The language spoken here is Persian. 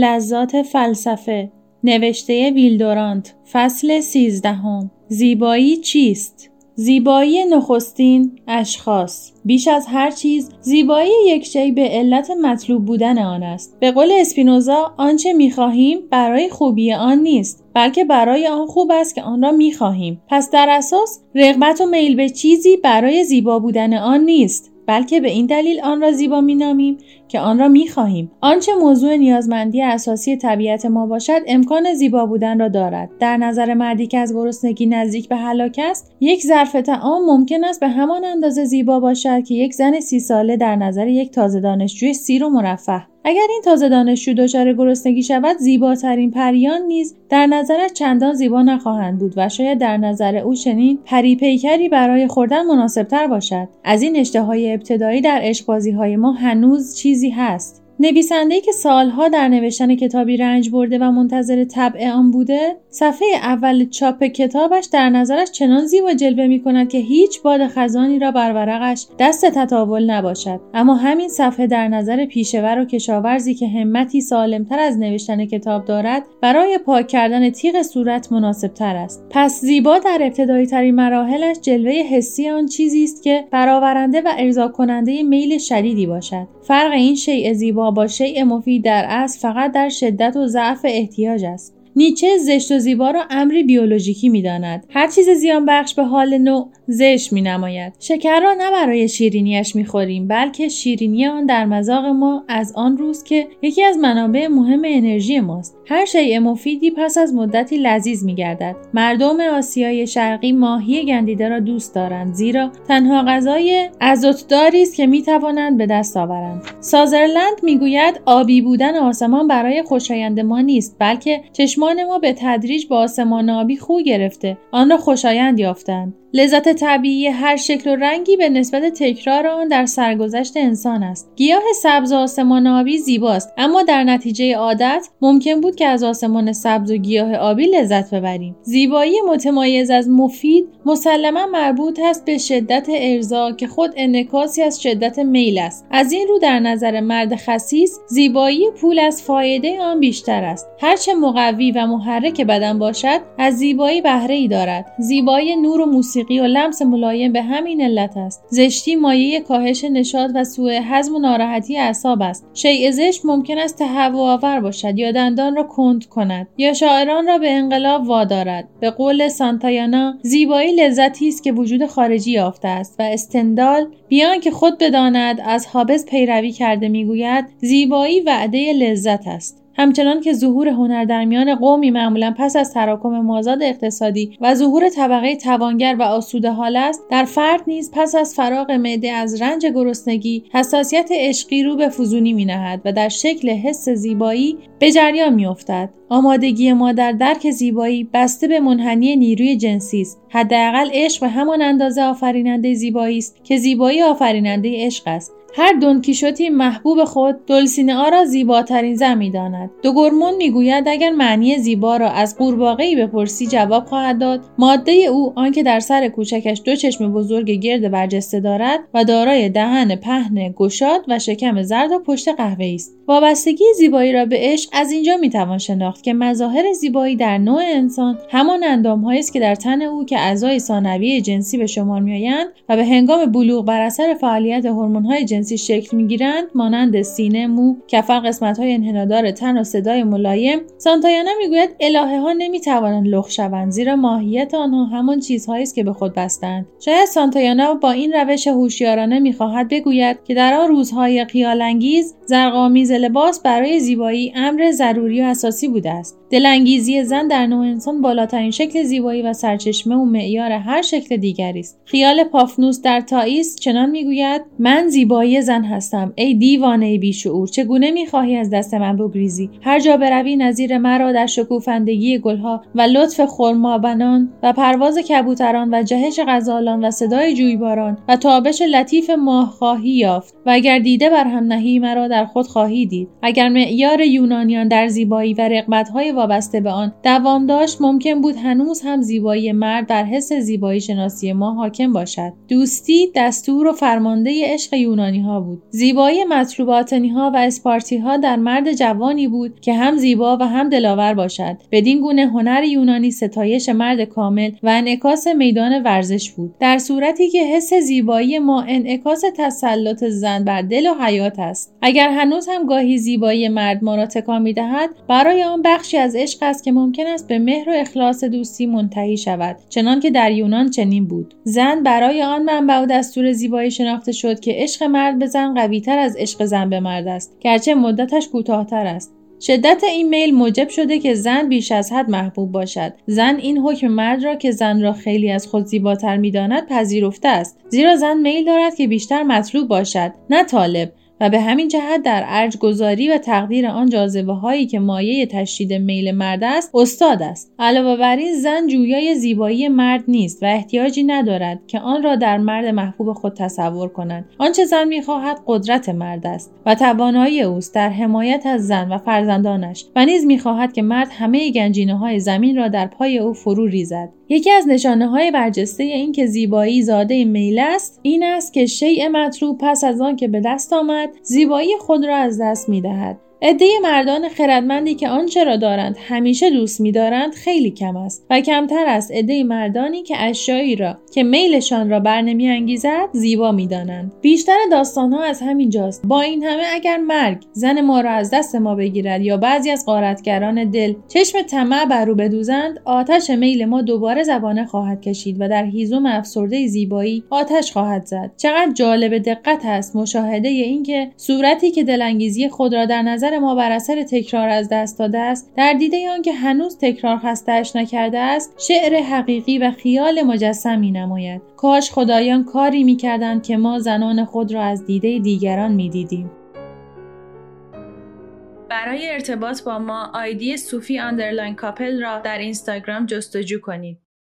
لذات فلسفه. نوشته ویلدورانت فصل سیزدهم. زیبایی چیست؟ زیبایی نخستین اشخاص. بیش از هر چیز زیبایی یک شی به علت مطلوب بودن آن است. به قول اسپینوزا آنچه می‌خواهیم برای خوبی آن نیست بلکه برای آن خوب است که آن را می‌خواهیم. پس در اساس رغبت و میل به چیزی برای زیبا بودن آن نیست. بلکه به این دلیل آن را زیبا مینامیم که آن را می‌خواهیم. آنچه موضوع نیازمندی اساسی طبیعت ما باشد امکان زیبا بودن را دارد. در نظر مردی که از گرسنگی نزدیک به هلاک است یک ظرف تعام ممکن است به همان اندازه زیبا باشد که یک زن سی ساله در نظر یک تازه دانشجوی سیر و مرفه. اگر این تازه دانشجو دچار گرسنگی شود زیباترین پریان نیز در نظرش چندان زیبا نخواهند بود و شاید در نظر او چنین پری پیکری برای خوردن مناسبتر باشد. از این اشتهای ابتدایی در اشبازی های ما هنوز چیزی هست. نویسنده که سالها در نوشتن کتابی رنج برده و منتظر طبع آن بوده صفحه اول چاپ کتابش در نظرش چنان زیبا جلوه می کند که هیچ باد خزانی را بر ورقش دست تطاول نباشد. اما همین صفحه در نظر پیشور و کشاورزی که همتی سالمتر از نوشتن کتاب دارد برای پاک کردن تیغ صورت مناسب تر است. پس زیبا در ابتدایی ترین مراحلش جلوه حسی آن چیزی است که برآورنده و ارضا کننده میل شدیدی باشد. فرق این شیء زیبا با شیء مفید در اصل فقط در شدت و ضعف احتیاج است. نیچه زشت و زیبا را امری بیولوژیکی می‌داند هر چیز زیان بخش به حال نوع زشت می نماید. شکر را نه برای شیرینیش می خوریم بلکه شیرینی آن در مذاق ما از آن روز که یکی از منابع مهم انرژی ماست. هر شیء مفیدی پس از مدتی لذیذ می گردد. مردم آسیای شرقی ماهی گندیده را دوست دارند زیرا تنها غذای ازوتداری است که می توانند به دست آورند. سازرلند می‌گوید آبی بودن آسمان برای خوشایند ما نیست بلکه چشمان ما به تدریج با آسمان آبی خو گرفته. آن را خوشایند یافتند. لذت طبیعی هر شکل و رنگی به نسبت تکرار آن در سرگذشت انسان است. گیاه سبز آسمان آبی زیباست اما در نتیجه عادت ممکن بود که از آسمان سبز و گیاه آبی لذت ببریم. زیبایی متمایز از مفید مسلما مربوط است به شدت ارضا که خود انکاسی از شدت میل است. از این رو در نظر مرد خسیس زیبایی پول از فایده آن بیشتر است. هرچه مقوی و محرک بدن باشد از زیبایی بهره ای دارد. زیبایی نور و موسیقی موسیقی و لمس ملایم به همین علت است. زشتی مایه کاهش نشاط و سوء هضم و ناراحتی اعصاب است. شیء زشت ممکن است تهوع آور باشد یا دندان را کند کند یا شاعران را به انقلاب وادارد. به قول سانتایانا زیبایی لذتی است که وجود خارجی یافته است و استندال بیان که خود بداند از حابز پیروی کرده می‌گوید زیبایی وعده لذت است. همچنان که ظهور هنر در میان قومی معمولا پس از تراکم مازاد اقتصادی و ظهور طبقه توانگر و آسوده حال است در فرد نیز پس از فراغ معده از رنج گرسنگی حساسیت عشقی رو به فزونی می نهد و در شکل حس زیبایی به جریان می افتد. آمادگی ما در درک زیبایی بسته به منحنی نیروی جنسی است حداقل عشق به همان اندازه آفریننده زیبایی است که زیبایی آفریننده عشق است هر دونکیشوتی محبوب خود دلسینه را زیباترین زن می‌داند دوگرمون می‌گوید اگر معنی زیبا را از قورباغهای بپرسی جواب خواهد داد. ماده او آنکه در سر کوچکش دو چشم بزرگ گرد برجسته دارد و دارای دهن پهن گشاد و شکم زرد و پشت قهوه است. وابستگی زیبایی را به عشق از اینجا می‌توان شناخت که مظاهر زیبایی در نوع انسان همان اندامهایی است که در تن او که اعضای ثانویه جنسی به شمار میآیند و به هنگام بلوغ بر اثر فعالیت هورمونهای جنسی شکل می‌گیرند مانند سینه مو کفر قسمتهای انحنادار تن و صدای ملایم سانتایانا می‌گوید الهه ها نمی‌توانند لخ شوند زیرا ماهیت آنها همان چیزهایی است که به خود بستند. شاید سانتایانا با این روش هوشیارانه می‌خواهد بگوید که در آن روزهای خیالانگیز زرقآمیز لباس برای زیبایی امر ضروری و اساسی بوده است. دلانگیزی زن در نوع انسان بالاترین شکل زیبایی و سرچشمه و معیار هر شکل دیگری است. خیال پافنوس در تائیس چنان می‌گوید من زیبایی زن هستم ای دیوانه بیشعور چگونه می‌خواهی از دست من بگریزی؟ هر جا بروی نظیر مرا در شکوفندگی گلها و لطف خرمابنان و پرواز کبوتران و جهش غزالان و صدای جویباران و تابش لطیف ماه خواهی یافت و اگر دیده بر هم نهی مرا در خود خواهی دید. اگر معیار یونانیان در زیبایی و رقبتهای وابسته به آن. دوام داشت ممکن بود هنوز هم زیبایی مرد بر حس زیبایی شناسی ما حاکم باشد. دوستی دستور و فرمانده عشق یونانی ها بود. زیبایی مطلوباتنی ها و اسپارتی ها در مرد جوانی بود که هم زیبا و هم دلاور باشد. بدین گونه هنر یونانی ستایش مرد کامل و انعکاس میدان ورزش بود. در صورتی که حس زیبایی ما انعکاس تسلط زن بر دل و حیات است. اگر هنوز هم گاهی زیبایی مرد ما را تکان می‌دهد برای آن بخشی عشق است که ممکن است به مهر و اخلاص دوستی منتهی شود چنان که در یونان چنین بود. زن برای آن منبع و دستور زیبایی شناخته شد که عشق مرد به زن قویتر از عشق زن به مرد است گرچه مدتش کوتاهتر است. شدت این میل موجب شده که زن بیش از حد محبوب باشد. زن این حکم مرد را که زن را خیلی از خود زیباتر می‌داند پذیرفته است زیرا زن میل دارد که بیشتر مطلوب باشد نه طالب. و به همین جهت در ارج گذاری و تقدیر آن جاذبه هایی که مایه تشدید میل مرد است استاد است. علاوه بر این زن جویای زیبایی مرد نیست و احتیاجی ندارد که آن را در مرد محبوب خود تصور کند. آنچه زن می‌خواهد قدرت مرد است و توانایی اوست در حمایت از زن و فرزندانش و نیز می‌خواهد که مرد همه گنجینه های زمین را در پای او فرو ریزد. یکی از نشانه های برجسته این که زیبایی زاده میل است این است که شیء مطلوب پس از آن که به دست آمد زیبایی خود را از دست می دهد. عده مردان خردمندی که آنچه را دارند همیشه دوست می‌دارند خیلی کم است و کمتر است. عده مردانی که اشیایی را که میلشان را برنمیانگیزد زیبا می‌دانند. بیشتر داستانها از همین جاست. با این همه اگر مرگ زن ما را از دست ما بگیرد یا بعضی از غارتگران دل چشم طمع بر رو بدوزند آتش میل ما دوباره زبانه خواهد کشید و در هیزم افسرده زیبایی آتش خواهد زد. چقدر جالب دقت است مشاهده اینکه صورتی که دلانگیزی خود را در نظر ما بر اثر تکرار از دست داده است در دیده آن که هنوز تکرار خستهاش نکرده است شعر حقیقی و خیال مجسم می نماید کاش خدایان کاری می کردند که ما زنان خود را از دیده دیگران می دیدیم. برای ارتباط با ما آیدی صوفی underline کاپل را در اینستاگرام جستجو کنید.